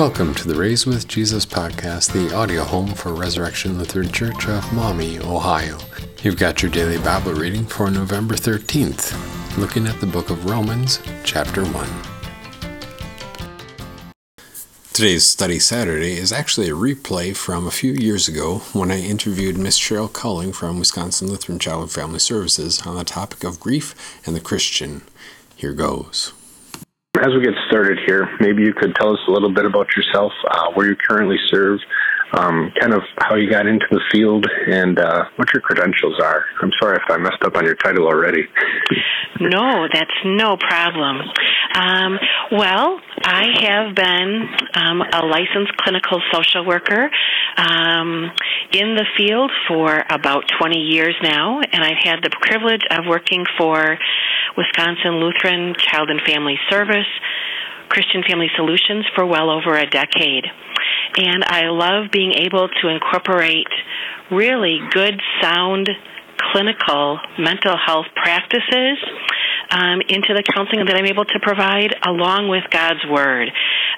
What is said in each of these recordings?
Welcome to the Raised with Jesus podcast, the audio home for Resurrection Lutheran Church of Maumee, Ohio. You've got your daily Bible reading for November 13th, looking at the book of Romans, chapter 1. Today's Study Saturday is actually a replay from a few years ago when I interviewed Miss Cheryl Culling from Wisconsin Lutheran Child and Family Services on the topic of grief and the Christian. Here goes. As we get started here, maybe you could tell us a little bit about yourself, uh, where you currently serve, um, kind of how you got into the field, and uh, what your credentials are. I'm sorry if I messed up on your title already. no, that's no problem. Um, well, I have been um, a licensed clinical social worker um, in the field for about 20 years now, and I've had the privilege of working for Wisconsin Lutheran Child and Family Service, Christian Family Solutions for well over a decade. And I love being able to incorporate really good, sound, clinical mental health practices um, into the counseling that I'm able to provide along with God's Word.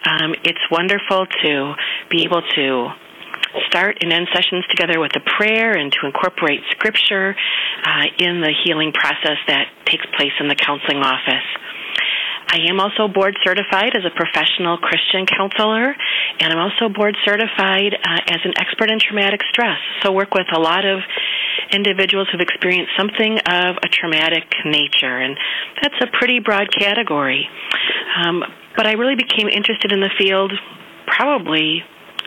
Um, it's wonderful to be able to start and end sessions together with a prayer and to incorporate scripture uh, in the healing process that takes place in the counseling office. I am also board certified as a professional Christian counselor, and I'm also board certified uh, as an expert in traumatic stress. So work with a lot of individuals who've experienced something of a traumatic nature, and that's a pretty broad category. Um, but I really became interested in the field probably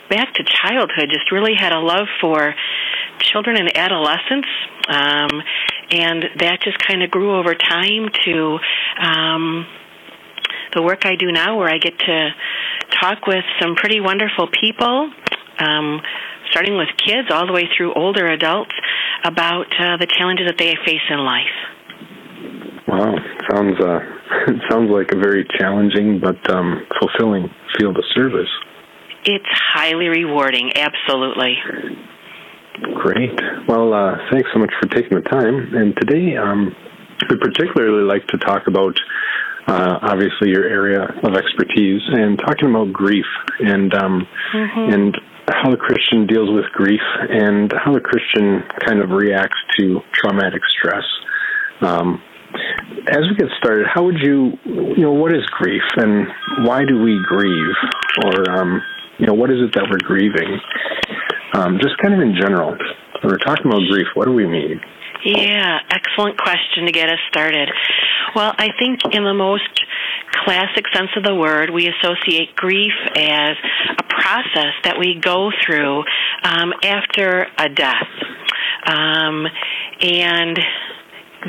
back to childhood. Just really had a love for children and adolescents. Um, and that just kind of grew over time to um, the work I do now, where I get to talk with some pretty wonderful people, um, starting with kids all the way through older adults, about uh, the challenges that they face in life. Wow, sounds uh, sounds like a very challenging but um, fulfilling field of service. It's highly rewarding, absolutely. Great. Well, uh, thanks so much for taking the time. And today, um, we'd particularly like to talk about uh, obviously your area of expertise, and talking about grief and um, mm-hmm. and how the Christian deals with grief and how the Christian kind of reacts to traumatic stress. Um, as we get started, how would you, you know, what is grief and why do we grieve, or um, you know, what is it that we're grieving? Um, just kind of in general, when we're talking about grief, what do we mean? Yeah, excellent question to get us started. Well, I think in the most classic sense of the word, we associate grief as a process that we go through um, after a death. Um, and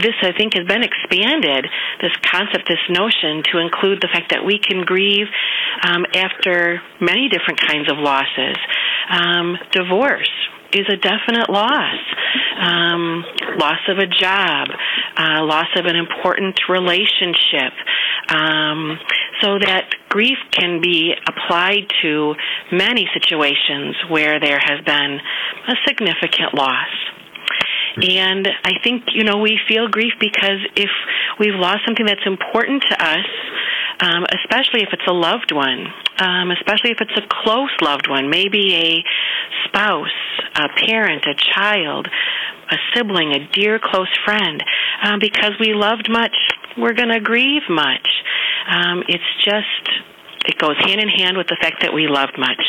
this, I think, has been expanded, this concept, this notion, to include the fact that we can grieve um, after many different kinds of losses. Um, divorce, is a definite loss. Um, loss of a job, uh, loss of an important relationship. Um, so that grief can be applied to many situations where there has been a significant loss. And I think, you know, we feel grief because if we've lost something that's important to us, um, especially if it's a loved one, um, especially if it's a close loved one, maybe a spouse, a parent, a child, a sibling, a dear close friend. Um, because we loved much, we're going to grieve much. Um, it's just, it goes hand in hand with the fact that we loved much.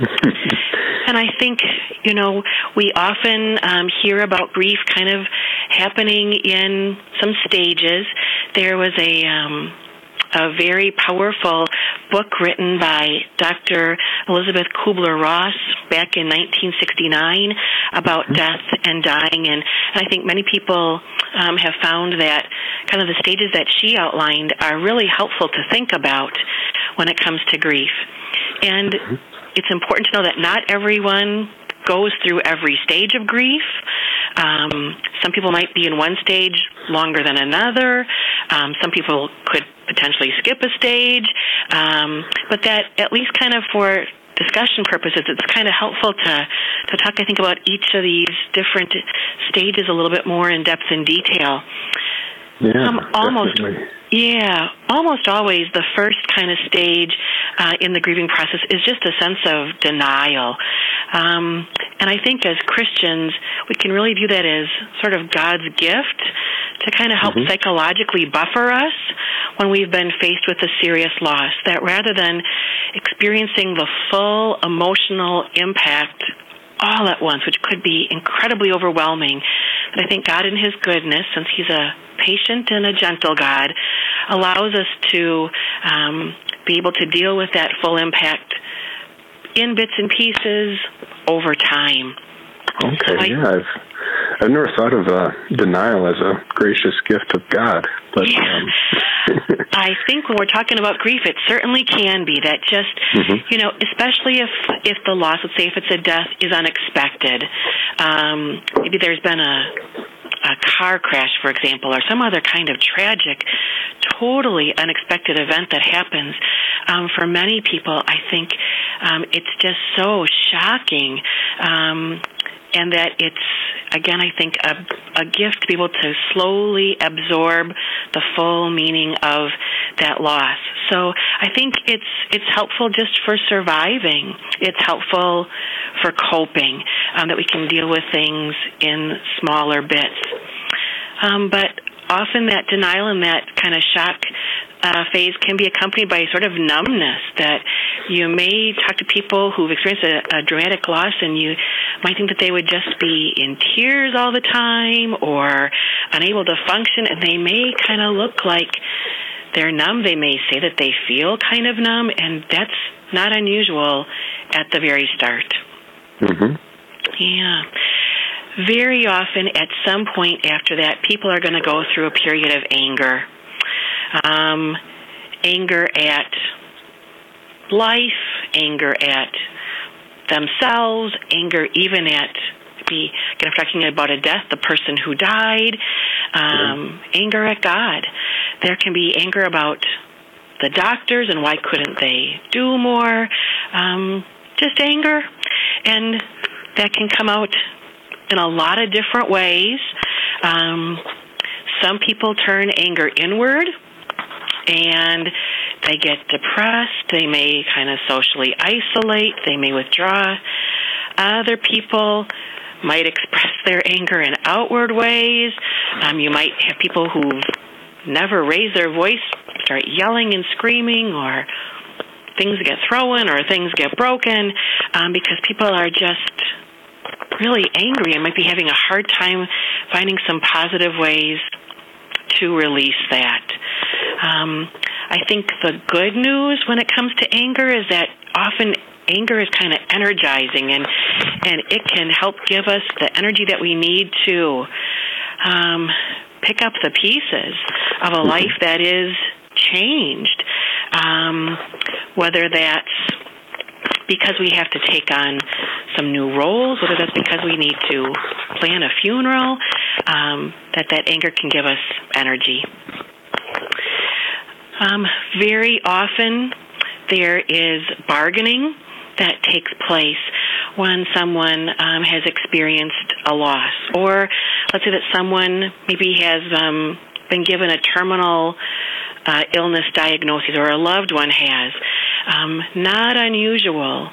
and I think, you know, we often um, hear about grief kind of happening in some stages. There was a um, a very powerful book written by Dr. Elisabeth Kübler-Ross back in 1969 about mm-hmm. death and dying. And, I think many people um, have found that kind of the stages that she outlined are really helpful to think about when it comes to grief. And mm-hmm. it's important to know that not everyone goes through every stage of grief. Um, some people might be in one stage longer than another. Um, some people could potentially skip a stage. Um, but that, at least kind of for discussion purposes, it's kind of helpful to, to talk, I think, about each of these different stages a little bit more in depth and detail. Yeah, um, almost. Definitely. Yeah, almost always the first kind of stage uh, in the grieving process is just a sense of denial. Um, and I think as Christians, we can really view that as sort of God's gift to kind of help mm-hmm. psychologically buffer us when we've been faced with a serious loss. That rather than experiencing the full emotional impact all at once, which could be incredibly overwhelming. But I think God, in His goodness, since He's a patient and a gentle God, allows us to um, be able to deal with that full impact in bits and pieces over time. Okay, I, yeah, I've I've never thought of uh, denial as a gracious gift of God, but yeah. um, I think when we're talking about grief, it certainly can be that just mm-hmm. you know, especially if if the loss, let's say if it's a death, is unexpected. Um, maybe there's been a a car crash, for example, or some other kind of tragic, totally unexpected event that happens, um, for many people, I think um, it's just so shocking. Um, and that it's again I think a, a gift to be able to slowly absorb the full meaning of that loss. So I think it's it's helpful just for surviving. It's helpful for coping um, that we can deal with things in smaller bits. Um, but often that denial and that kind of shock uh, phase can be accompanied by a sort of numbness that you may talk to people who've experienced a, a dramatic loss and you might think that they would just be in tears all the time or unable to function and they may kind of look like they're numb. They may say that they feel kind of numb and that's not unusual at the very start. Mm-hmm. Yeah very often at some point after that, people are going to go through a period of anger. Um, anger at life, anger at themselves, anger even at be kind of talking about a death, the person who died, um, anger at God. There can be anger about the doctors and why couldn't they do more. Um, just anger, and that can come out in a lot of different ways. Um, some people turn anger inward and they get depressed. They may kind of socially isolate. They may withdraw. Other people might express their anger in outward ways. Um, you might have people who've never raised their voice start yelling and screaming, or things get thrown, or things get broken um, because people are just really angry and might be having a hard time finding some positive ways to release that. Um, I think the good news when it comes to anger is that often anger is kind of energizing and and it can help give us the energy that we need to um, pick up the pieces of a life that is changed. Um, whether that's because we have to take on some new roles, whether that's because we need to plan a funeral, um, that that anger can give us energy. Um, very often, there is bargaining that takes place when someone um, has experienced a loss, or let's say that someone maybe has um, been given a terminal uh, illness diagnosis, or a loved one has. Um, not unusual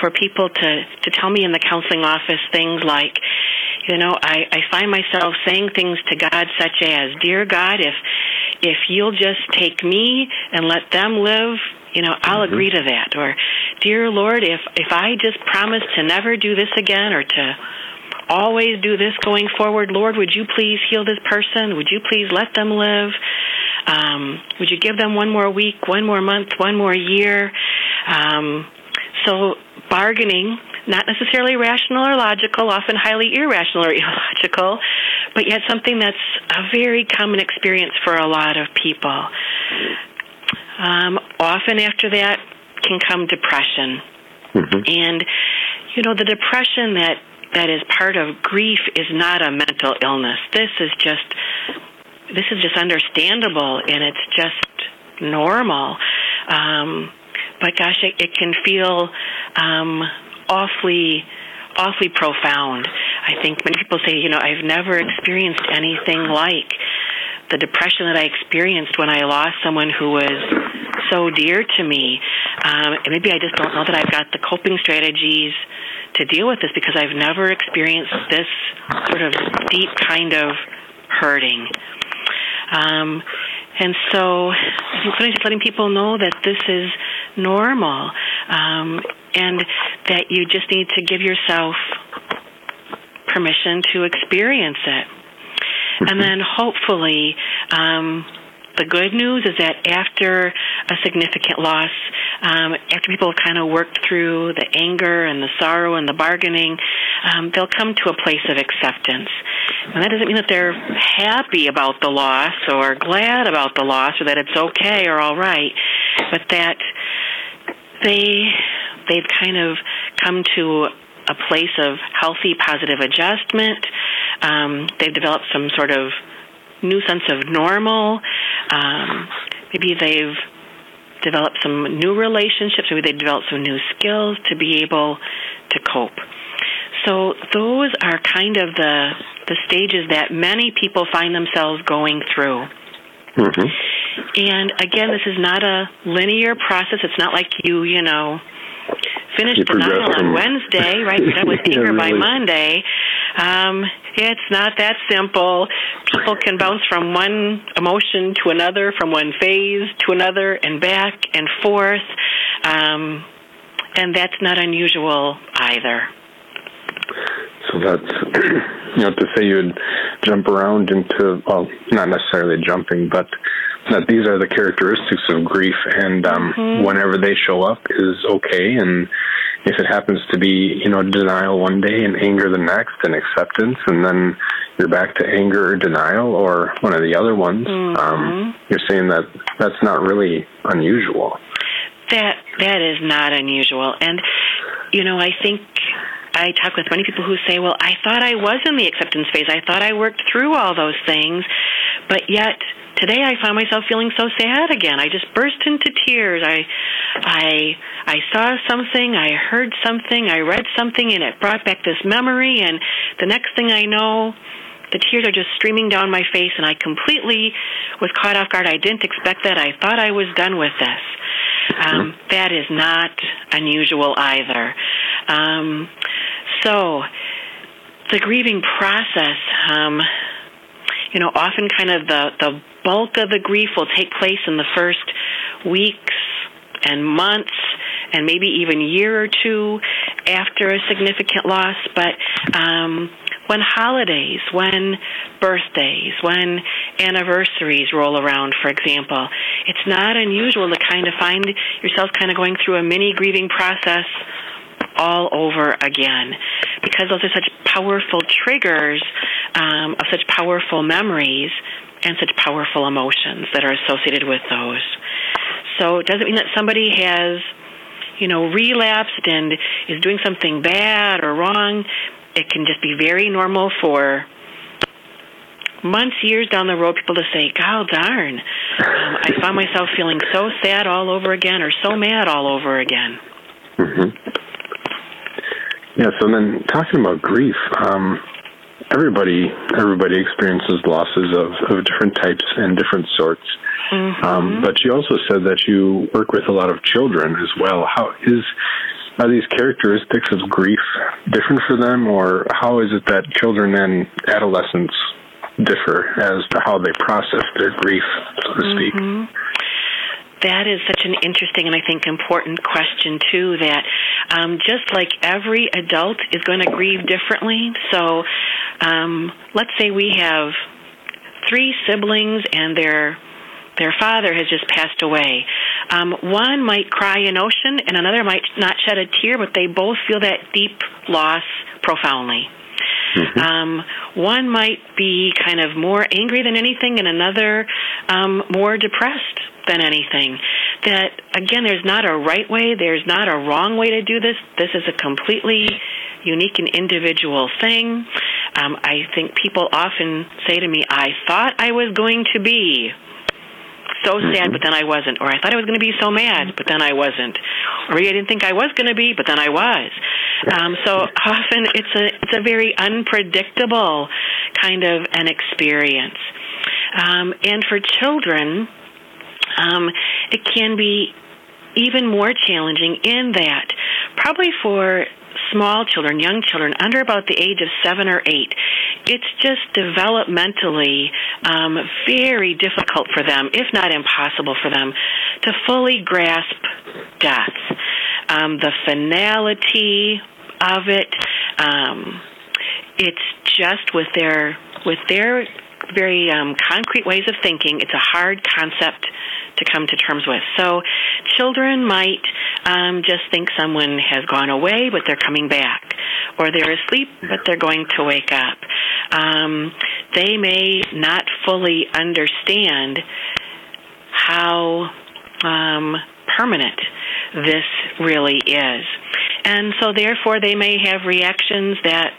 for people to to tell me in the counseling office things like, you know, I, I find myself saying things to God such as, "Dear God, if if you'll just take me and let them live, you know, I'll mm-hmm. agree to that." Or, "Dear Lord, if if I just promise to never do this again or to always do this going forward, Lord, would you please heal this person? Would you please let them live? Um, would you give them one more week, one more month, one more year?" Um, so bargaining, not necessarily rational or logical, often highly irrational or illogical, but yet something that's a very common experience for a lot of people. Um, often after that can come depression. Mm-hmm. And, you know, the depression that, that is part of grief is not a mental illness. This is just this is just understandable and it's just normal. Um, but gosh, it, it can feel um, awfully, awfully profound. I think many people say, you know, I've never experienced anything like the depression that I experienced when I lost someone who was so dear to me. Um, and maybe I just don't know that I've got the coping strategies to deal with this because I've never experienced this sort of deep kind of hurting. Um, and so I think sometimes just letting people know that this is normal um, and that you just need to give yourself permission to experience it. And mm-hmm. then hopefully, um, the good news is that after a significant loss, um, after people have kind of worked through the anger and the sorrow and the bargaining, um, they'll come to a place of acceptance. And that doesn't mean that they're happy about the loss or glad about the loss or that it's okay or all right, but that they they've kind of come to a place of healthy, positive adjustment. Um, they've developed some sort of new sense of normal. Um, maybe they've developed some new relationships. Maybe they've developed some new skills to be able to cope. So those are kind of the the stages that many people find themselves going through. Mm-hmm. And again, this is not a linear process. It's not like you, you know, finished denial on Wednesday, right? That was anger by Monday. Um, it's not that simple. People can bounce from one emotion to another, from one phase to another, and back and forth. Um, and that's not unusual either. So that's, you know, to say you'd jump around into, well, not necessarily jumping, but that these are the characteristics of grief, and um, mm-hmm. whenever they show up is okay, and if it happens to be you know denial one day and anger the next and acceptance and then you're back to anger or denial or one of the other ones mm-hmm. um, you're saying that that's not really unusual that that is not unusual and you know i think I talk with many people who say, "Well, I thought I was in the acceptance phase. I thought I worked through all those things, but yet today I found myself feeling so sad again. I just burst into tears. I I I saw something, I heard something, I read something and it brought back this memory and the next thing I know the tears are just streaming down my face and I completely was caught off guard. I didn't expect that. I thought I was done with this. Um, that is not unusual either. Um, so, the grieving process, um, you know, often kind of the, the bulk of the grief will take place in the first weeks and months and maybe even year or two after a significant loss. But um, when holidays, when birthdays, when anniversaries roll around, for example, it's not unusual to kind of find yourself kind of going through a mini grieving process all over again because those are such powerful triggers um, of such powerful memories and such powerful emotions that are associated with those. So it doesn't mean that somebody has, you know, relapsed and is doing something bad or wrong. It can just be very normal for months, years down the road, people to say, God darn, um, I found myself feeling so sad all over again or so mad all over again. Mm-hmm. Yeah, so then talking about grief, um, everybody everybody experiences losses of, of different types and different sorts. Mm-hmm. Um, but you also said that you work with a lot of children as well. How is are these characteristics of grief different for them, or how is it that children and adolescents differ as to how they process their grief, so to speak? That is such an interesting and I think important question too. That um, just like every adult is going to grieve differently. So, um, let's say we have three siblings and their their father has just passed away. Um, one might cry an ocean, and another might not shed a tear, but they both feel that deep loss profoundly. Mm-hmm. Um, one might be kind of more angry than anything, and another um, more depressed than anything. That, again, there's not a right way, there's not a wrong way to do this. This is a completely unique and individual thing. Um, I think people often say to me, I thought I was going to be so sad, mm-hmm. but then I wasn't. Or I thought I was going to be so mad, but then I wasn't. Or I didn't think I was going to be, but then I was. Um, so often it's a it's a very unpredictable kind of an experience. Um, and for children, um, it can be even more challenging in that probably for small children, young children under about the age of seven or eight, it's just developmentally um, very difficult for them, if not impossible for them, to fully grasp death. Um, the finality of it, um, it's just with their with their very um, concrete ways of thinking. It's a hard concept to come to terms with. So, children might um, just think someone has gone away, but they're coming back, or they're asleep, but they're going to wake up. Um, they may not fully understand how um, permanent this really is. And so, therefore, they may have reactions that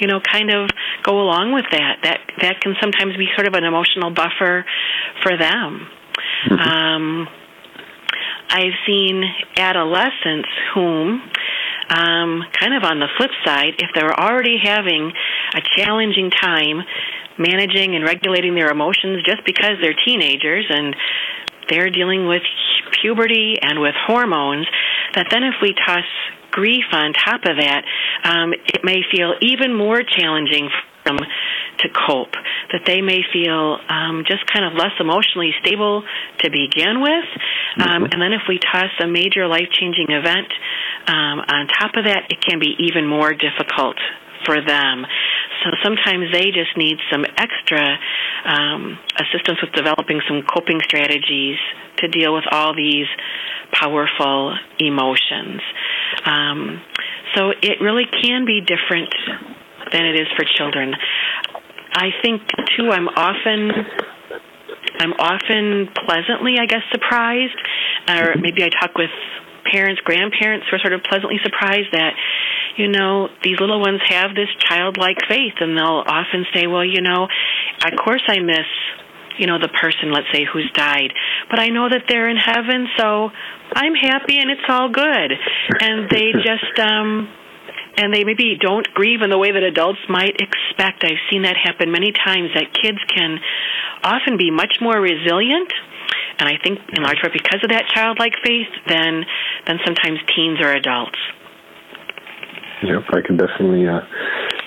you know, kind of go along with that. That that can sometimes be sort of an emotional buffer for them. Mm-hmm. Um, I've seen adolescents whom, um, kind of on the flip side, if they're already having a challenging time managing and regulating their emotions just because they're teenagers and they're dealing with puberty and with hormones, that then if we toss grief on top of that, um, it may feel even more challenging for them to cope, that they may feel um, just kind of less emotionally stable to begin with. Um, mm-hmm. And then if we toss a major life changing event um, on top of that, it can be even more difficult for them. So sometimes they just need some extra um, assistance with developing some coping strategies to deal with all these powerful emotions. Um, so it really can be different than it is for children. I think too. I'm often I'm often pleasantly, I guess, surprised, or maybe I talk with parents, grandparents who are sort of pleasantly surprised that, you know, these little ones have this childlike faith, and they'll often say, well, you know, of course I miss, you know, the person, let's say, who's died, but I know that they're in heaven, so I'm happy and it's all good. And they just, um, and they maybe don't grieve in the way that adults might expect. I've seen that happen many times that kids can often be much more resilient and I think in large part because of that childlike faith than than sometimes teens or adults. Yep, I can definitely uh,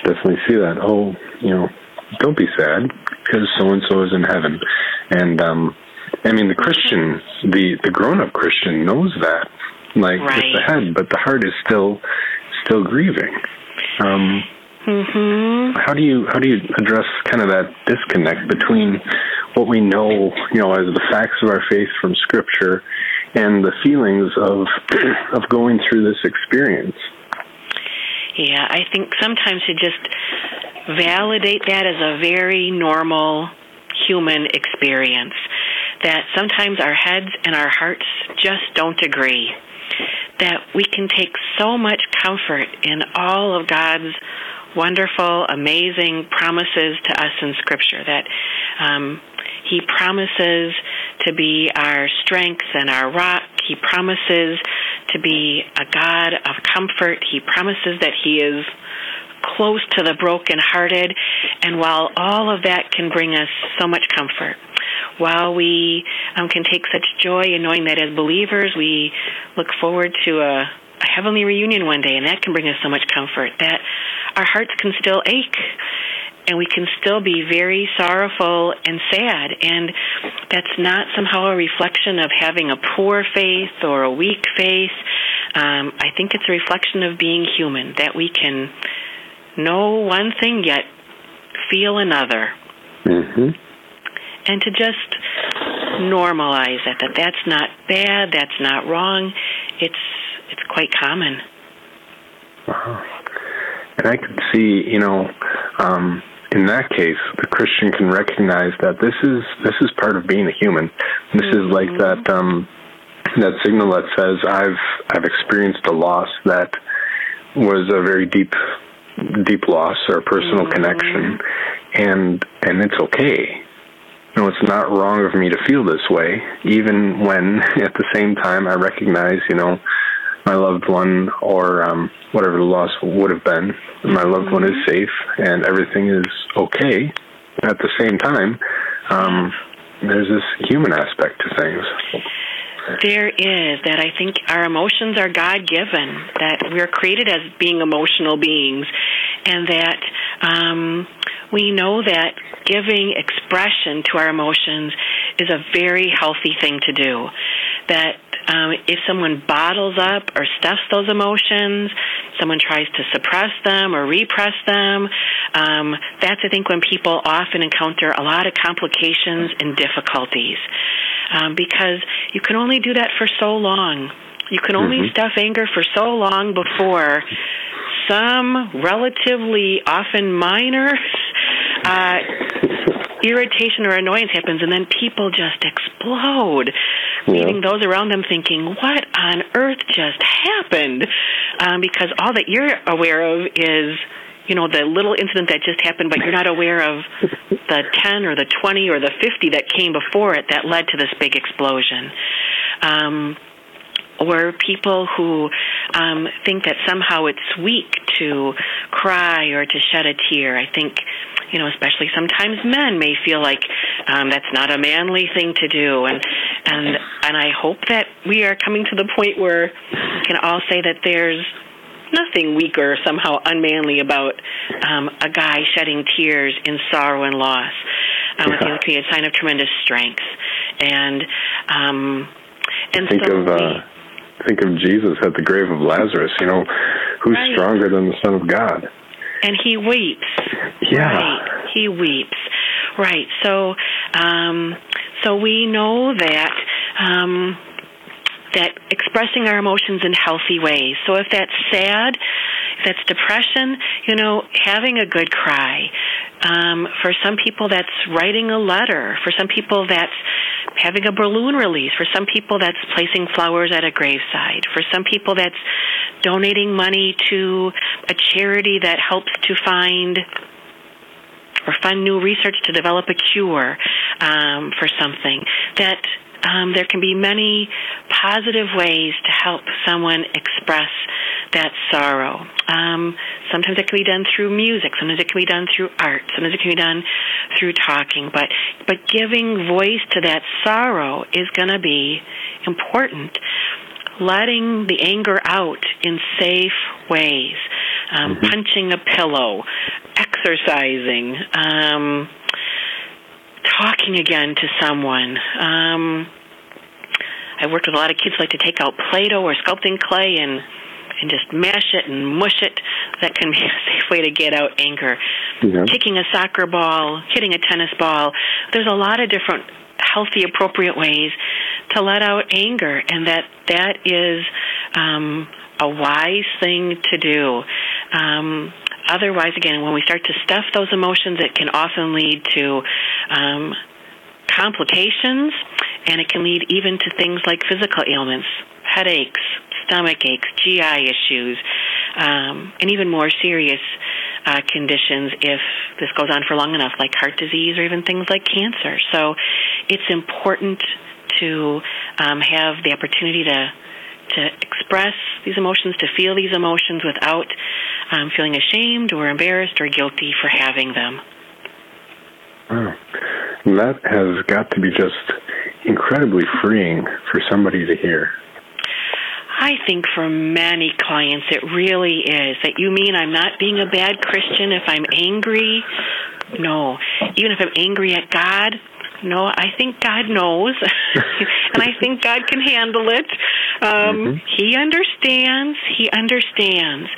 definitely see that. Oh, you know, don't be sad because so and so is in heaven, and um, I mean the Christian, the the grown up Christian knows that, like right. with the head, but the heart is still still grieving. Um, mm-hmm. How do you how do you address kind of that disconnect between what we know, you know, as the facts of our faith from Scripture, and the feelings of of going through this experience? Yeah, I think sometimes to just validate that as a very normal human experience. That sometimes our heads and our hearts just don't agree that we can take so much comfort in all of God's wonderful, amazing promises to us in Scripture. That um, He promises to be our strength and our rock. He promises to be a God of comfort. He promises that He is close to the brokenhearted. And while all of that can bring us so much comfort, while we um, can take such joy in knowing that as believers we look forward to a, a heavenly reunion one day, and that can bring us so much comfort, that our hearts can still ache and we can still be very sorrowful and sad. And that's not somehow a reflection of having a poor faith or a weak faith. Um, I think it's a reflection of being human, that we can know one thing yet feel another. Mm-hmm and to just normalize it that that's not bad, that's not wrong. It's it's quite common. Wow. And I can see, you know, um, in that case, the Christian can recognize that this is this is part of being a human. This mm-hmm. is like that um, that signal that says I've I've experienced a loss that was a very deep deep loss or a personal mm-hmm. connection, and and it's okay you know, it's not wrong of me to feel this way, even when at the same time I recognize, you know, my loved one or um, whatever the loss would have been, my loved one is safe and everything is okay. At the same time, um, there's this human aspect to things. There is that I think our emotions are God given, that we're created as being emotional beings, and that um, we know that giving expression to our emotions is a very healthy thing to do. That um, if someone bottles up or stuffs those emotions, someone tries to suppress them or repress them, um, that's, I think, when people often encounter a lot of complications and difficulties. Um, because you can only do that for so long. You can only mm-hmm. stuff anger for so long before some relatively often minor uh, irritation or annoyance happens, and then people just explode, yeah. leaving those around them thinking, "What on earth just happened?" Um, because all that you're aware of is you know the little incident that just happened but you're not aware of the 10 or the 20 or the 50 that came before it that led to this big explosion um, or people who um, think that somehow it's weak to cry or to shed a tear. I think you know, especially sometimes men may feel like um, that's not a manly thing to do, and and and I hope that we are coming to the point where we can all say that there's nothing weak or somehow unmanly about um, a guy shedding tears in sorrow and loss. Um, yeah. I think it would be a sign of tremendous strength, and um, and think so of. Uh, think of Jesus at the grave of Lazarus. You know, who's right. stronger than the Son of God? And he weeps. Yeah. Right. He weeps. Right. So um so we know that um that expressing our emotions in healthy ways. So if that's sad, if that's depression, you know, having a good cry. Um, for some people, that's writing a letter. For some people, that's having a balloon release. For some people, that's placing flowers at a graveside. For some people, that's donating money to a charity that helps to find or fund new research to develop a cure um, for something. That um, there can be many positive ways to help someone express that sorrow. Um, sometimes it can be done through music. Sometimes it can be done through art. Sometimes it can be done through talking. But but giving voice to that sorrow is going to be important. Letting the anger out in safe ways, um, mm-hmm. punching a pillow, exercising. Um, talking again to someone. Um, I worked with a lot of kids who like to take out Play-Doh or sculpting clay and and just mash it and mush it. That can be a safe way to get out anger. Yeah. Kicking a soccer ball, hitting a tennis ball. There's a lot of different healthy, appropriate ways to let out anger, and that that is um, a wise thing to do. Um, otherwise, again, when we start to stuff those emotions, it can often lead to um, complications, and it can lead even to things like physical ailments, headaches, stomach aches, GI issues, um, and even more serious uh, conditions if this goes on for long enough, like heart disease or even things like cancer. So it's important to um, have the opportunity to to express these emotions, to feel these emotions without um, feeling ashamed or embarrassed or guilty for having them. Oh, that has got to be just incredibly freeing for somebody to hear. I think for many clients it really is. That you mean I'm not being a bad Christian if I'm angry? No. Even if I'm angry at God, no, I think God knows, and I think God can handle it. Um, mm-hmm. He understands. He understands.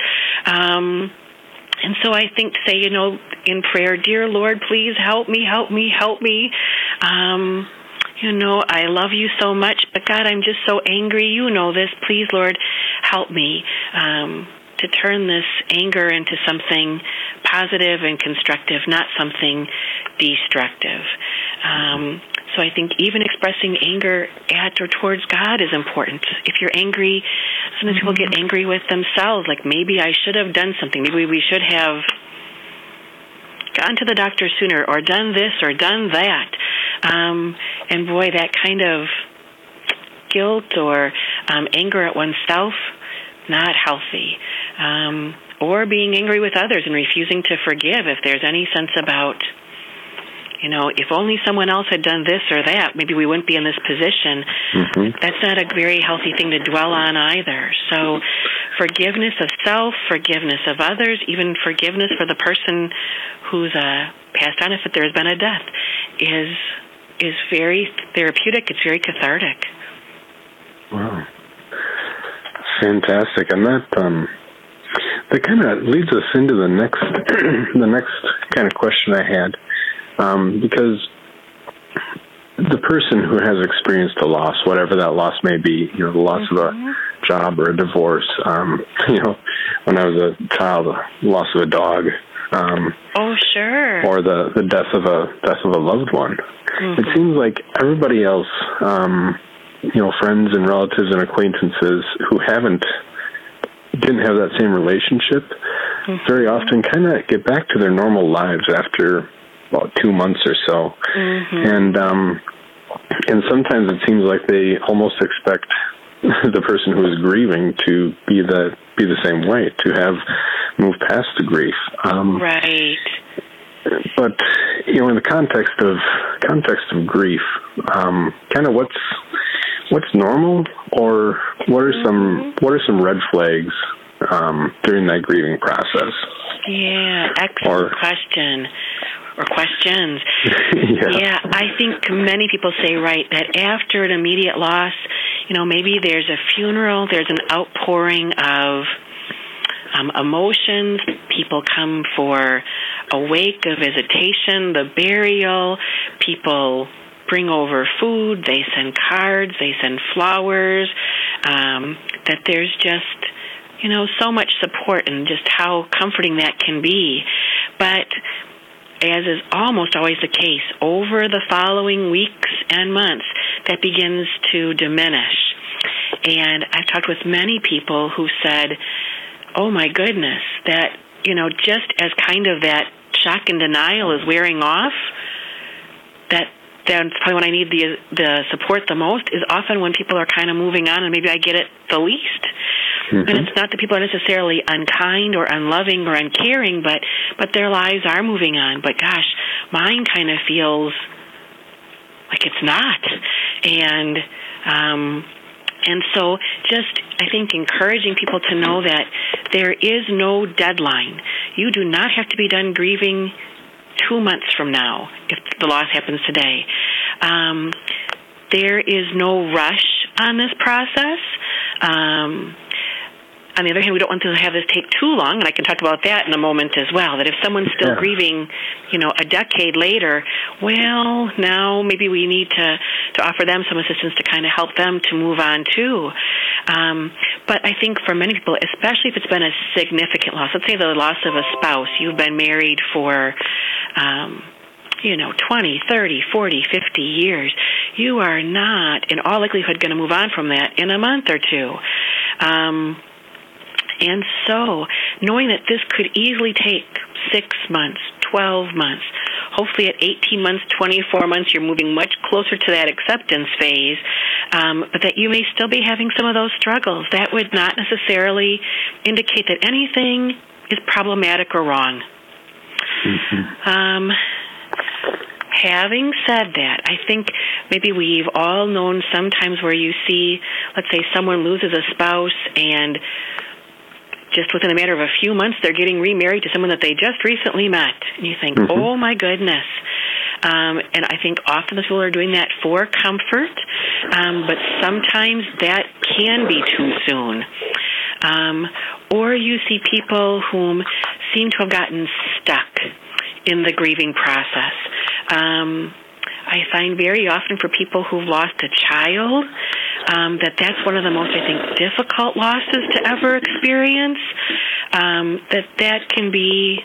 Um, and so I think say, you know, in prayer, dear Lord, please help me, help me, help me. Um, you know, I love you so much, but God, I'm just so angry. You know this. Please, Lord, help me. Um, to turn this anger into something positive and constructive, not something destructive. Um, so I think even expressing anger at or towards God is important. If you're angry, sometimes people get angry with themselves, like maybe I should have done something. Maybe we should have gone to the doctor sooner or done this or done that. Um, and boy, that kind of guilt or um, anger at oneself, not healthy. Um, or being angry with others and refusing to forgive if there's any sense about you know, if only someone else had done this or that, maybe we wouldn't be in this position. Mm-hmm. That's not a very healthy thing to dwell on either. So, forgiveness of self, forgiveness of others, even forgiveness for the person who's uh, passed on if there has been a death, is is very therapeutic. It's very cathartic. Wow, fantastic! And that um, that kind of leads us into the next the next kind of question I had um, because the person who has experienced a loss, whatever that loss may be, you know, the loss mm-hmm. of a mm-hmm. job or a divorce, um, you know, when I was a child, the loss of a dog. Um, oh, sure. Or the the death of a death of a loved one. Mm-hmm. It seems like everybody else, um, you know, friends and relatives and acquaintances who haven't didn't have that same relationship, mm-hmm. very often kind of get back to their normal lives after about two months or so, mm-hmm. and um, and sometimes it seems like they almost expect the person who is grieving to be the be the same way to have moved past the grief. Um, right. But you know, in the context of context of grief, um, kind of what's what's normal, or what are some mm-hmm. what are some red flags um, during that grieving process? Yeah, excellent or, question or questions. yeah. yeah, I think many people say right that after an immediate loss, you know, maybe there's a funeral, there's an outpouring of um, emotions. People come for a wake, a visitation, the burial. People bring over food. They send cards. They send flowers. Um, that there's just you know so much support and just how comforting that can be. But as is almost always the case, over the following weeks and months, that begins to diminish. And I've talked with many people who said, oh my goodness, that, you know, just as kind of that shock and denial is wearing off, that that's probably when I need the the support the most is often when people are kind of moving on and maybe I get it the least. Mm-hmm. And it's not that people are necessarily unkind or unloving or uncaring, but but their lives are moving on. But gosh, mine kind of feels like it's not. And um and so just I think encouraging people to know that there is no deadline. You do not have to be done grieving two months from now if the loss happens today. Um, there is no rush on this process. Um, on the other hand, we don't want to have this take too long, and I can talk about that in a moment as well. That if someone's still yeah. grieving, you know, a decade later, well, now maybe we need to to offer them some assistance to kind of help them to move on too. Um, but I think for many people, especially if it's been a significant loss, let's say the loss of a spouse, you've been married for. Um, you know, 20, 30, 40, 50 years, you are not, in all likelihood, going to move on from that in a month or two. Um, and so, knowing that this could easily take six months, 12 months, hopefully at 18 months, 24 months, you're moving much closer to that acceptance phase, um, but that you may still be having some of those struggles. That would not necessarily indicate that anything is problematic or wrong. Mm-hmm. Um, having said that, I think maybe we've all known sometimes where you see, let's say, someone loses a spouse and just within a matter of a few months, they're getting remarried to someone that they just recently met. And you think, mm-hmm. oh my goodness. Um, and I think often the people are doing that for comfort, um, but sometimes that can be too soon. Um, or you see people whom seem to have gotten stuck in the grieving process. Um, I find very often for people who've lost a child um, that that's one of the most, I think, difficult losses to ever experience. Um, that that can be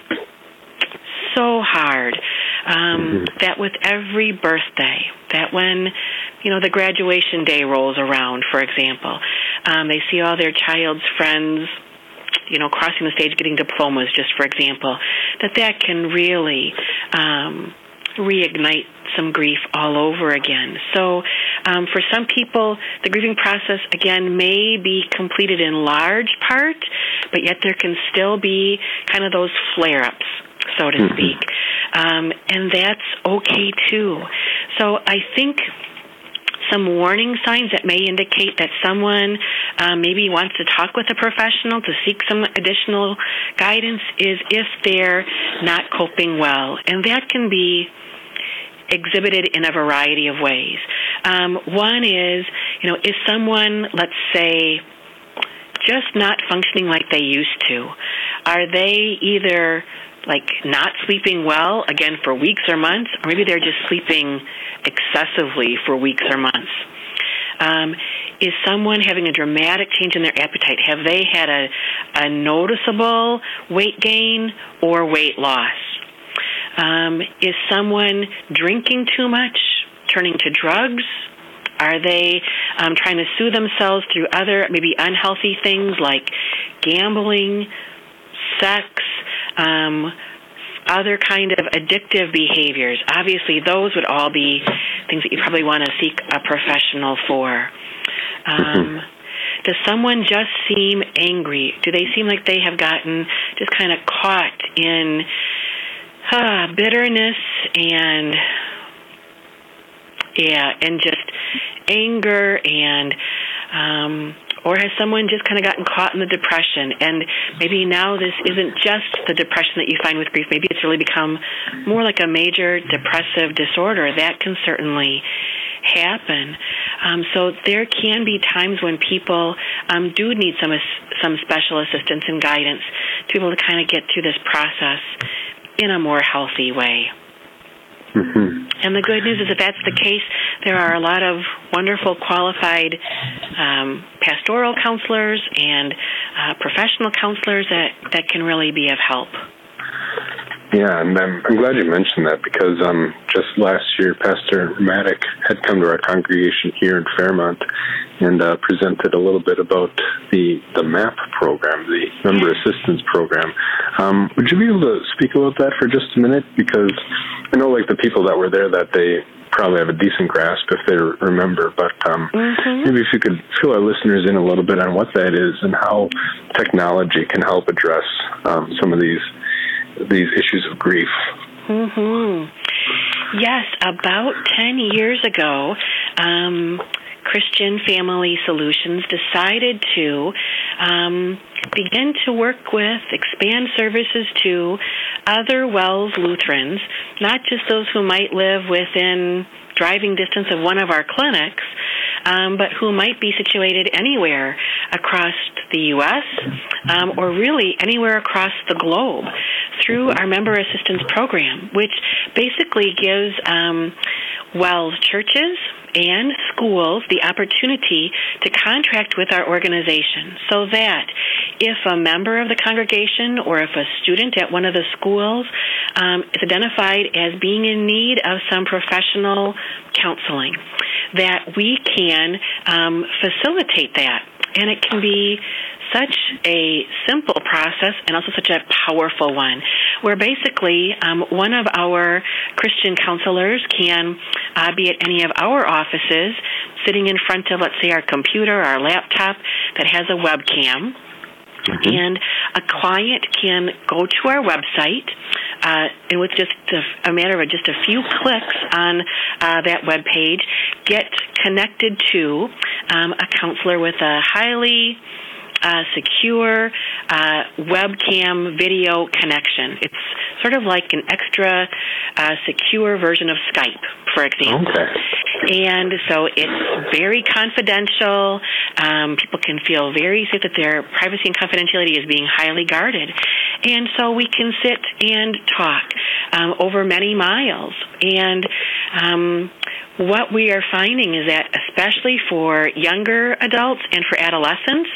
so hard. Um, mm-hmm. That with every birthday, that when you know the graduation day rolls around, for example, um, they see all their child's friends you know, crossing the stage, getting diplomas, just for example, that that can really um, reignite some grief all over again. So, um, for some people, the grieving process again may be completed in large part, but yet there can still be kind of those flare ups, so to mm-hmm. speak. um, and that's okay too. So I think some warning signs that may indicate that someone um, maybe wants to talk with a professional to seek some additional guidance is if they're not coping well. And that can be exhibited in a variety of ways. Um, one is, you know, is someone, let's say, just not functioning like they used to? Are they either like not sleeping well again for weeks or months, or maybe they're just sleeping excessively for weeks or months. Um, is someone having a dramatic change in their appetite? Have they had a, a noticeable weight gain or weight loss? Um, is someone drinking too much, turning to drugs? Are they um, trying to soothe themselves through other, maybe unhealthy things like gambling, sex, um, other kind of addictive behaviors. Obviously, those would all be things that you probably want to seek a professional for. Um, does someone just seem angry? Do they seem like they have gotten just kind of caught in uh, bitterness and yeah, and just anger and um, or has someone just kind of gotten caught in the depression? And maybe now this isn't just the depression that you find with grief. Maybe it's really become more like a major depressive disorder. That can certainly happen. Um, so there can be times when people um, do need some some special assistance and guidance to be able to kind of get through this process in a more healthy way Mm-hmm. And the good news is, if that's the case, there are a lot of wonderful, qualified um, pastoral counselors and uh, professional counselors that, that can really be of help. Yeah, and I'm, I'm glad you mentioned that because um, just last year, Pastor Maddock had come to our congregation here in Fairmont and uh, presented a little bit about the the MAP program, the Member Assistance Program. Um, would you be able to speak about that for just a minute? Because I know, like the people that were there that day probably have a decent grasp if they remember, but um, mm-hmm. maybe if you could fill our listeners in a little bit on what that is and how technology can help address um, some of these these issues of grief. hmm Yes, about 10 years ago, um, Christian Family Solutions decided to um, begin to work with, expand services to other WELS Lutherans, not just those who might live within driving distance of one of our clinics, um, but who might be situated anywhere across the U.S. Um, or really anywhere across the globe through our member assistance program, which basically gives um, WELS churches and schools the opportunity to contract with our organization so that if a member of the congregation or if a student at one of the schools um, is identified as being in need of some professional counseling, that we can um, facilitate that. And it can be such a simple process and also such a powerful one, where basically um, one of our Christian counselors can uh, be at any of our offices, sitting in front of, let's say, our computer, our laptop that has a webcam. Mm-hmm. And a client can go to our website, uh, and with just a, a, matter of just a few clicks on uh, that web page, get connected to um, a counselor with a highly uh, secure uh, webcam video connection. It's sort of like an extra uh, secure version of Skype, for example. Okay. And so it's very confidential. Um, people can feel very safe that their privacy and confidentiality is being highly guarded. And so we can sit and talk um, over many miles. And um, what we are finding is that, especially for younger adults and for adolescents,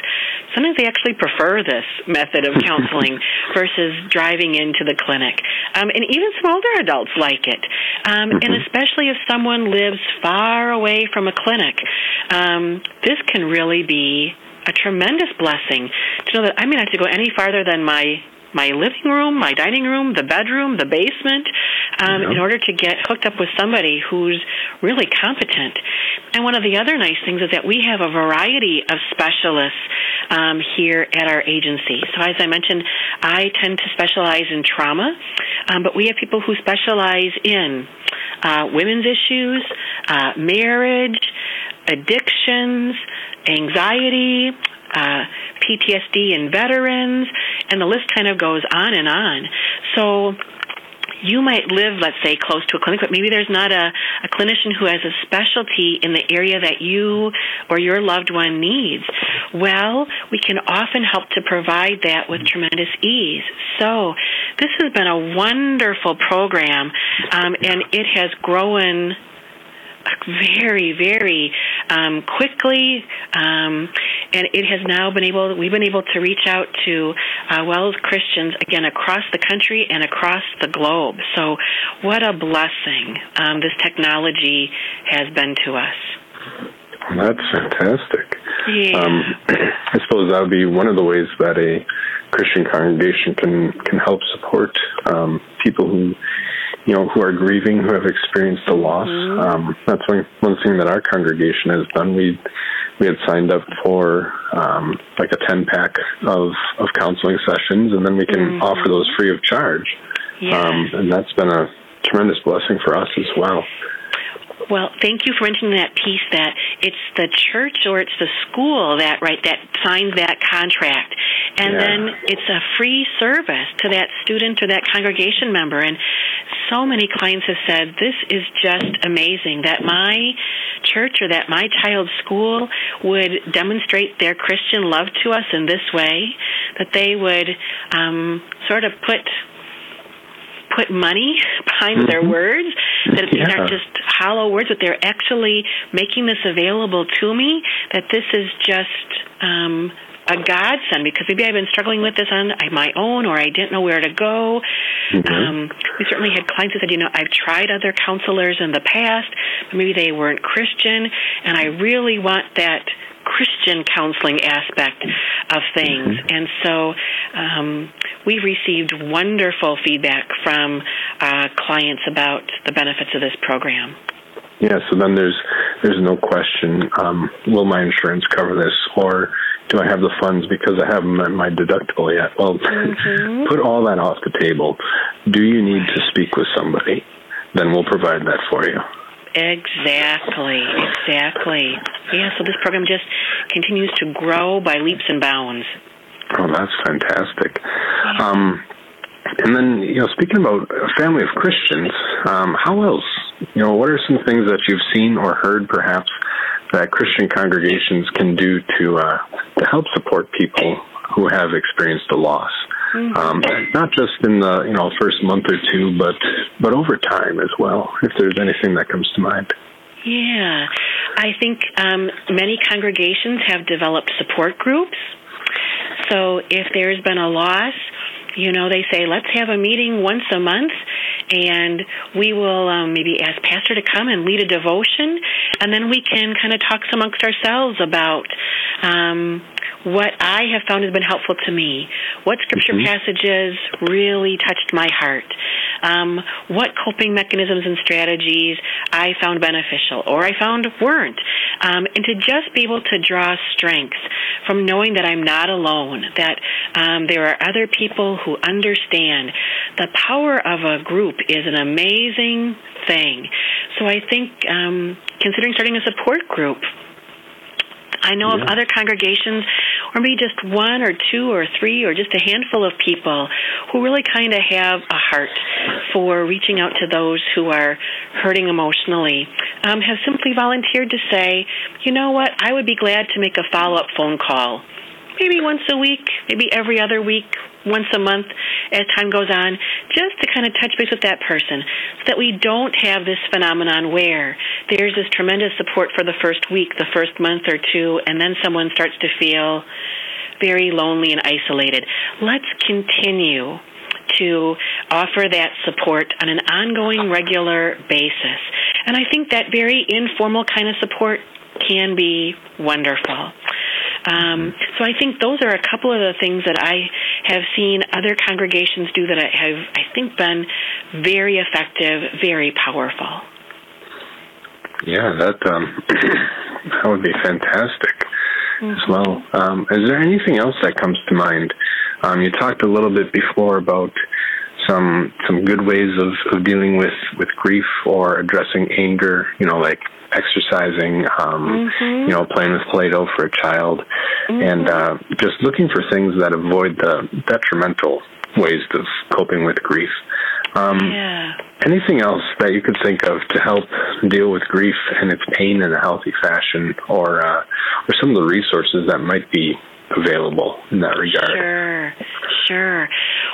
sometimes they actually prefer this method of counseling versus driving into the clinic. Um, and even some older adults like it. Um, mm-hmm. And especially if someone lives far away from a clinic, um, this can really be a tremendous blessing to know that I may not have to go any farther than my my living room, my dining room, the bedroom, the basement, um, in order to get hooked up with somebody who's really competent. And one of the other nice things is that we have a variety of specialists um, here at our agency. So, as I mentioned, I tend to specialize in trauma, um, but we have people who specialize in uh, women's issues, uh, marriage, addictions, anxiety, uh, PTSD in veterans, and the list kind of goes on and on. So you might live, let's say, close to a clinic, but maybe there's not a, a clinician who has a specialty in the area that you or your loved one needs. Well, we can often help to provide that with tremendous ease. So, this has been a wonderful program, um, and it has grown very, very um, quickly, um, and it has now been able. We've been able to reach out to uh, WELS Christians again across the country and across the globe. So, what a blessing um, this technology has been to us. That's fantastic. Yeah. Um, I suppose that would be one of the ways that a Christian congregation can can help support um, people who you know, who are grieving, who have experienced a loss. Mm-hmm. Um, that's one one thing that our congregation has done. We we had signed up for um, like a ten pack of of counseling sessions, and then we can mm-hmm. offer those free of charge. Um, and that's been a tremendous blessing for us as well. Well, thank you for mentioning that piece that it's the church or it's the school that right that signs that contract. And yeah. then it's a free service to that student or that congregation member and so many clients have said this is just amazing that my church or that my child's school would demonstrate their Christian love to us in this way that they would um, sort of put put money behind mm-hmm. their words, that it's yeah. not just hollow words, but they're actually making this available to me, that this is just um, a godsend because maybe I've been struggling with this on my own or I didn't know where to go. Mm-hmm. Um, we certainly had clients who said, you know, I've tried other counselors in the past, but maybe they weren't Christian, and I really want that Christian counseling aspect of things. Mm-hmm. And so um, we received wonderful feedback from uh, clients about the benefits of this program. Yeah, so then there's there's no question. Um, will my insurance cover this, or do I have the funds because I haven't met my deductible yet? Well, mm-hmm. put all that off the table. Do you need to speak with somebody? Then we'll provide that for you. Exactly, exactly. Yeah, so this program just continues to grow by leaps and bounds. Oh, that's fantastic. Yeah. Um, and then, you know, speaking about a family of Christians, um, how else? You know, what are some things that you've seen or heard, perhaps, that Christian congregations can do to uh, to help support people who have experienced a loss? Mm-hmm. Um, not just in the you know first month or two, but but over time as well. If there's anything that comes to mind. Yeah, I think um, many congregations have developed support groups. So if there's been a loss, you know, they say, let's have a meeting once a month and we will um, maybe ask pastor to come and lead a devotion and then we can kind of talk amongst ourselves about um, what I have found has been helpful to me, what scripture mm-hmm. passages really touched my heart, um, what coping mechanisms and strategies I found beneficial or I found weren't, um, and to just be able to draw strength from knowing that I'm not alone, that um, there are other people who understand. The power of a group is an amazing thing. So I think um, considering starting a support group I know yeah. of other congregations, or maybe just one or two or three or just a handful of people who really kind of have a heart for reaching out to those who are hurting emotionally, um, have simply volunteered to say, you know what, I would be glad to make a follow up phone call maybe once a week, maybe every other week, once a month as time goes on, just to kind of touch base with that person so that we don't have this phenomenon where there's this tremendous support for the first week, the first month or two, and then someone starts to feel very lonely and isolated. Let's continue to offer that support on an ongoing, regular basis. And I think that very informal kind of support can be wonderful. Um, so I think those are a couple of the things that I have seen other congregations do that have, I think, been very effective, very powerful. Yeah, that um, that would be fantastic. mm-hmm. as well. Um, is there anything else that comes to mind? Um, you talked a little bit before about some some good ways of, of dealing with, with grief or addressing anger. You know, like exercising, um, mm-hmm. you know, playing with Play-Doh for a child, mm-hmm. and uh, just looking for things that avoid the detrimental ways of coping with grief. Um, yeah. Anything else that you could think of to help deal with grief and its pain in a healthy fashion, or uh, or some of the resources that might be available in that regard? Sure, sure.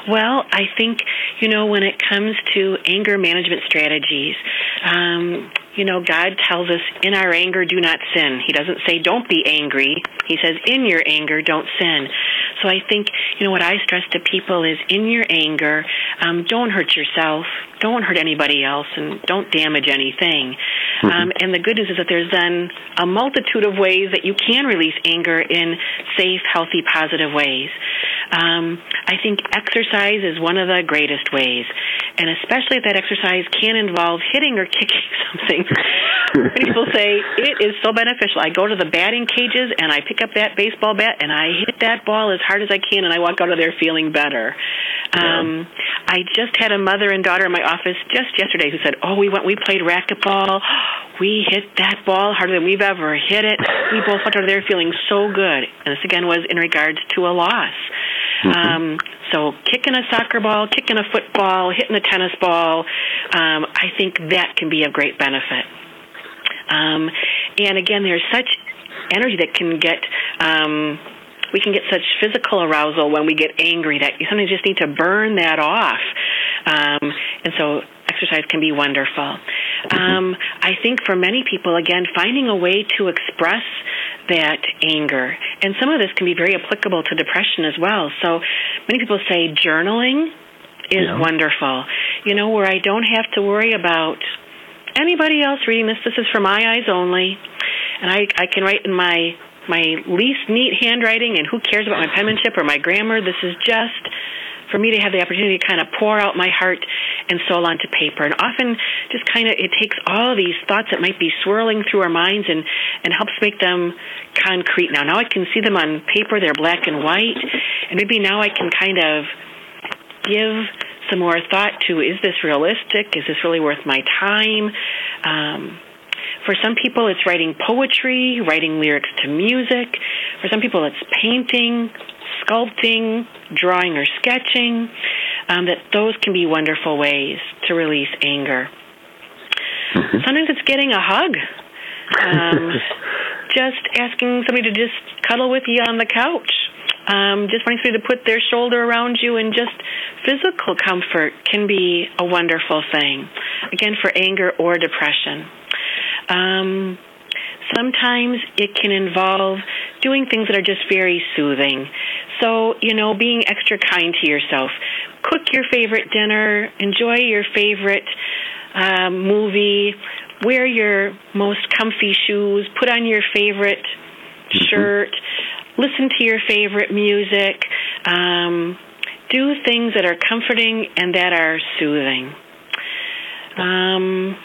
Well, I think you know when it comes to anger management strategies, um, you know, God tells us in our anger, do not sin. He doesn't say don't be angry. He says in your anger, don't sin. So I think, you know, what I stress to people is in your anger, um, don't hurt yourself, don't hurt anybody else, and don't damage anything. Mm-hmm. Um, and the good news is that there's then a multitude of ways that you can release anger in safe, healthy, positive ways. Um, I think exercise is one of the greatest ways, and especially if that exercise can involve hitting or kicking something. People say it is so beneficial. I go to the batting cages and I pick up that baseball bat and I hit that ball as hard as I can, and I walk out of there feeling better. Yeah. Um, I just had a mother and daughter in my office just yesterday who said, "Oh, we went, we played racquetball. We hit that ball harder than we've ever hit it. We both walked out of there feeling so good." And this again was in regards to a loss. Mm-hmm. Um, so kicking a soccer ball, kicking a football, hitting a tennis ball, um, I think that can be of great benefit. Um, and again, there's such energy that can get. Um, we can get such physical arousal when we get angry that you sometimes just need to burn that off. Um, and so exercise can be wonderful. Um, I think for many people, again, finding a way to express that anger. And some of this can be very applicable to depression as well. So many people say journaling is yeah. wonderful. You know, where I don't have to worry about anybody else reading this. This is for my eyes only. And I, I can write in my my least neat handwriting and who cares about my penmanship or my grammar. This is just for me to have the opportunity to kind of pour out my heart and soul onto paper. And often, just kind of, it takes all these thoughts that might be swirling through our minds and and helps make them concrete. Now, now I can see them on paper; they're black and white, and maybe now I can kind of give some more thought to: Is this realistic? Is this really worth my time? Um, for some people, it's writing poetry, writing lyrics to music. For some people, it's painting, sculpting, drawing, or sketching, um, that those can be wonderful ways to release anger. Mm-hmm. Sometimes it's getting a hug. Um, just asking somebody to just cuddle with you on the couch. Um, just wanting somebody to put their shoulder around you and just physical comfort can be a wonderful thing. Again, for anger or depression. Um, sometimes it can involve doing things that are just very soothing. So, you know, being extra kind to yourself. Cook your favorite dinner, enjoy your favorite uh, movie, wear your most comfy shoes, put on your favorite mm-hmm. shirt, listen to your favorite music, um, do things that are comforting and that are soothing. Um,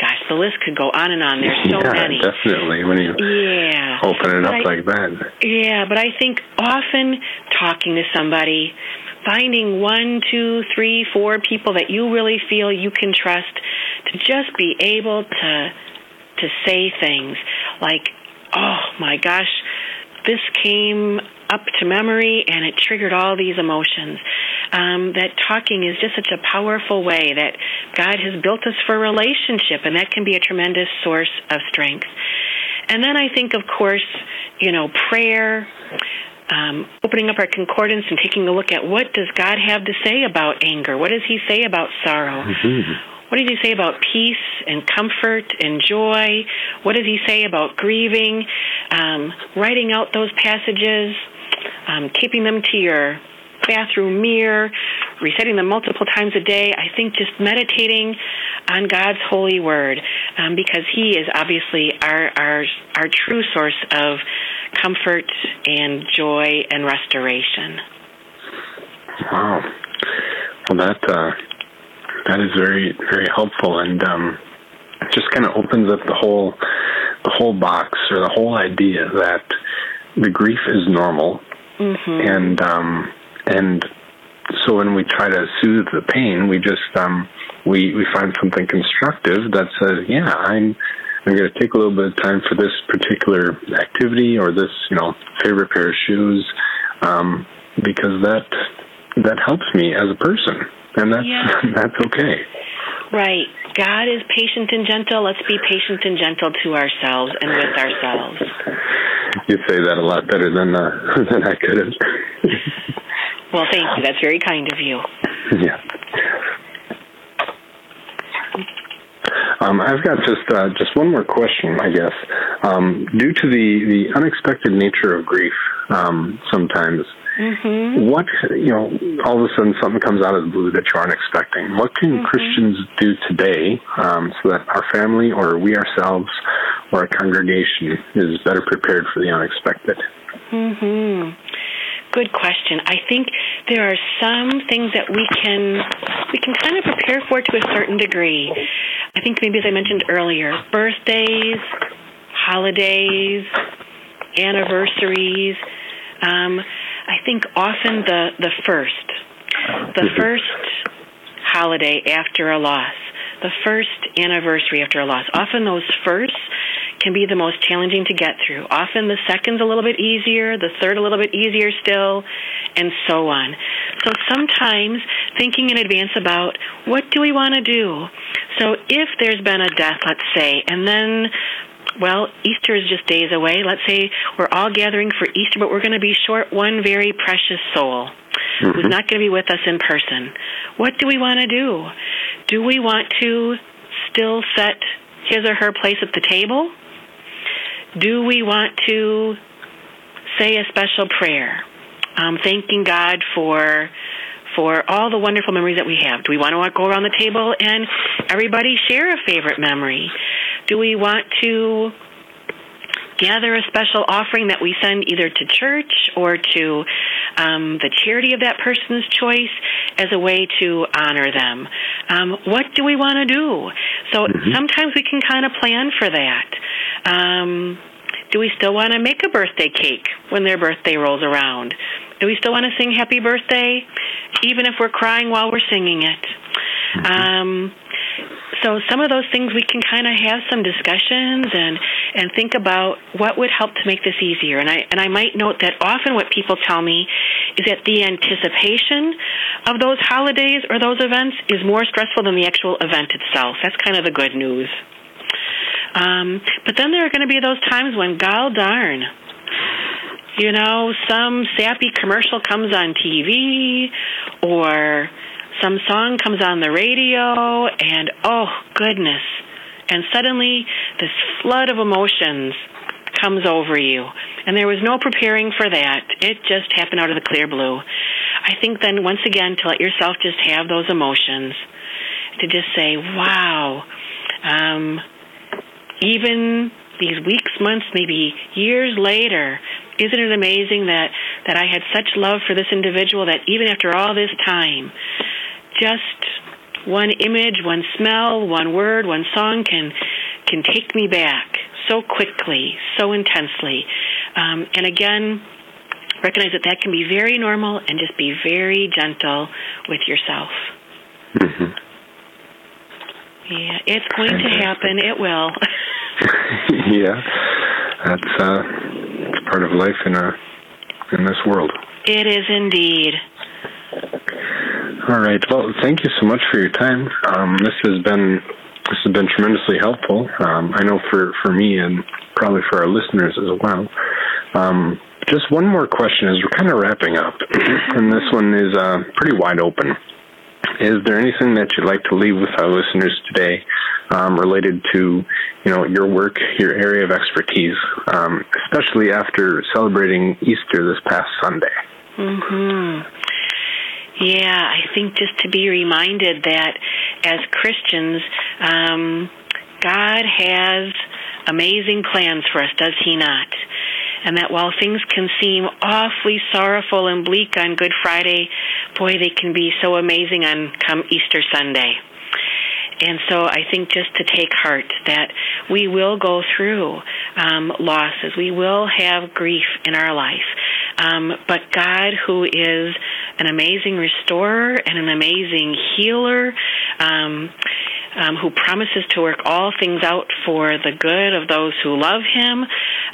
gosh, the list could go on and on. There's so yeah, many. definitely. When you yeah. open it up I, like that. Yeah, but I think often talking to somebody, finding one, two, three, four people that you really feel you can trust to just be able to to say things like, "Oh my gosh, this came up to memory and it triggered all these emotions. Um, that talking is just such a powerful way that God has built us for relationship, and that can be a tremendous source of strength. And then I think, of course, you know, prayer. Um, opening up our concordance and taking a look at what does God have to say about anger? What does He say about sorrow? Mm-hmm. What does he say about peace and comfort and joy? What does he say about grieving? Um, writing out those passages, um, keeping them to your bathroom mirror, reciting them multiple times a day. I think just meditating on God's holy word, um, because He is obviously our our our true source of comfort and joy and restoration. Wow. Well, that uh, that is very very helpful and um, just kind of opens up the whole the whole box or the whole idea that the grief is normal, mm-hmm. and um, and so when we try to soothe the pain, we just um, we we find something constructive that says, yeah, I'm I'm going to take a little bit of time for this particular activity or this you know favorite pair of shoes, um, because that that helps me as a person, and that's yeah. that's okay. Right. God is patient and gentle. Let's be patient and gentle to ourselves and with ourselves. You say that a lot better than uh, than I could have. well, thank you. That's very kind of you. Yeah. Um, I've got just uh, just one more question, I guess. Um, due to the, the unexpected nature of grief, um, sometimes Mm-hmm. What you know, all of a sudden something comes out of the blue that you aren't expecting. What can mm-hmm. Christians do today um, so that our family, or we ourselves, or our congregation is better prepared for the unexpected? Hmm. Good question. I think there are some things that we can we can kind of prepare for to a certain degree. I think maybe as I mentioned earlier, birthdays, holidays, anniversaries. Um, I think often the the first, the Mm-hmm. first holiday after a loss, the first anniversary after a loss. Often those firsts can be the most challenging to get through. Often the second's a little bit easier, the third a little bit easier still, and so on. So sometimes thinking in advance about what do we want to do. So if there's been a death, let's say, and then well, Easter is just days away. Let's say we're all gathering for Easter, but we're going to be short one very precious soul Mm-hmm. who's not going to be with us in person. What do we want to do? Do we want to still set his or her place at the table? Do we want to say a special prayer, um, thanking God for for all the wonderful memories that we have? Do we want to go around the table and everybody share a favorite memory? Do we want to gather a special offering that we send either to church or to um, the charity of that person's choice as a way to honor them. Um, what do we want to do? So sometimes we can kind of plan for that. Um, do we still want to make a birthday cake when their birthday rolls around? Do we still want to sing happy birthday even if we're crying while we're singing it? Um, so some of those things we can kind of have some discussions and and think about what would help to make this easier. And I and I might note that often what people tell me is that the anticipation of those holidays or those events is more stressful than the actual event itself. That's kind of the good news. Um, but then there are going to be those times when, gall darn, you know, some sappy commercial comes on TV or some song comes on the radio, and oh, goodness. And suddenly, this flood of emotions comes over you. And there was no preparing for that. It just happened out of the clear blue. I think then, once again, to let yourself just have those emotions, to just say, wow, um, even these weeks, months, maybe years later, isn't it amazing that, that I had such love for this individual that even after all this time, just one image, one smell, one word, one song can can take me back so quickly, so intensely. Um, and again, recognize that that can be very normal and just be very gentle with yourself. Mm-hmm. Yeah, it's going to happen. It will. yeah, that's uh, it's part of life in a in this world. It is indeed. All right. Well, thank you so much for your time. Um, this has been this has been tremendously helpful. Um, I know for for me and probably for our listeners as well. Um, just one more question as we're kind of wrapping up, and this one is uh, pretty wide open. Is there anything that you'd like to leave with our listeners today um, related to, you know, your work, your area of expertise, um, especially after celebrating Easter this past Sunday? Hmm. Yeah, I think just to be reminded that as Christians, um, God has amazing plans for us, does He not? And that while things can seem awfully sorrowful and bleak on Good Friday, boy, they can be so amazing on come Easter Sunday. and so I think just to take heart that we will go through um, losses, we will have grief in our life, um, but God, who is an amazing restorer and an amazing healer, um, um, who promises to work all things out for the good of those who love Him.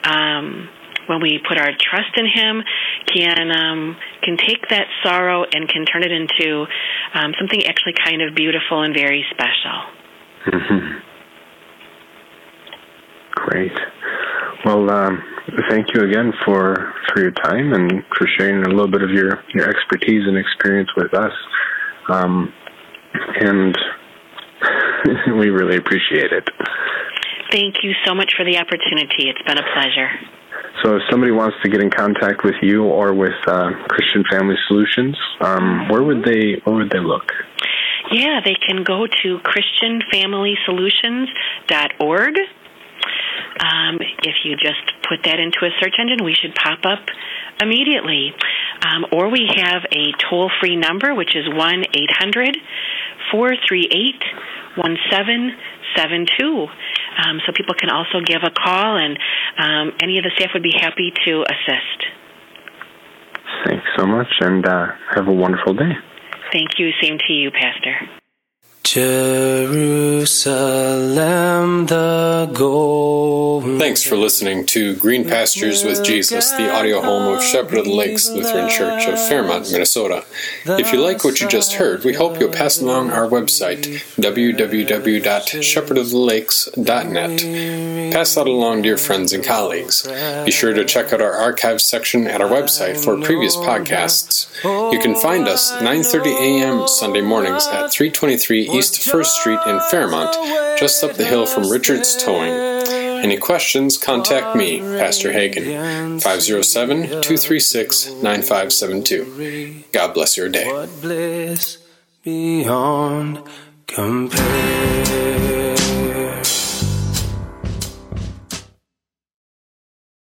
Um, when we put our trust in Him, can um, can take that sorrow and can turn it into um, something actually kind of beautiful and very special. Mm-hmm. Great. Well, um, thank you again for for your time and for sharing a little bit of your your expertise and experience with us. Um, and we really appreciate it. Thank you so much for the opportunity. It's been a pleasure. So, if somebody wants to get in contact with you or with uh, Christian Family Solutions, um, where would they where would they look? Yeah, they can go to ChristianFamilySolutions.org. Um, if you just put that into a search engine, we should pop up immediately. Um, or we have a toll free number, which is 1 800 438 1772. Um, so people can also give a call, and um, any of the staff would be happy to assist. Thanks so much, and uh, have a wonderful day. Thank you. Same to you, Pastor. Jerusalem the. Thanks for listening to Green Pastures with Jesus, the audio home of Shepherd of the Lakes Lutheran Church of Fairmont, Minnesota. If you like what you just heard, we hope you'll pass along our website, www.shepherdoftheLakes.net. Pass that along to your friends and colleagues. Be sure to check out our archives section at our website for previous podcasts. You can find us 9:30 a.m. Sunday mornings at 323 East 1st Street in Fairmont, just up the hill from Richard's Towing. Any questions, contact me, Pastor Hagen, 507 236 9572. God bless your day. What bliss beyond compare.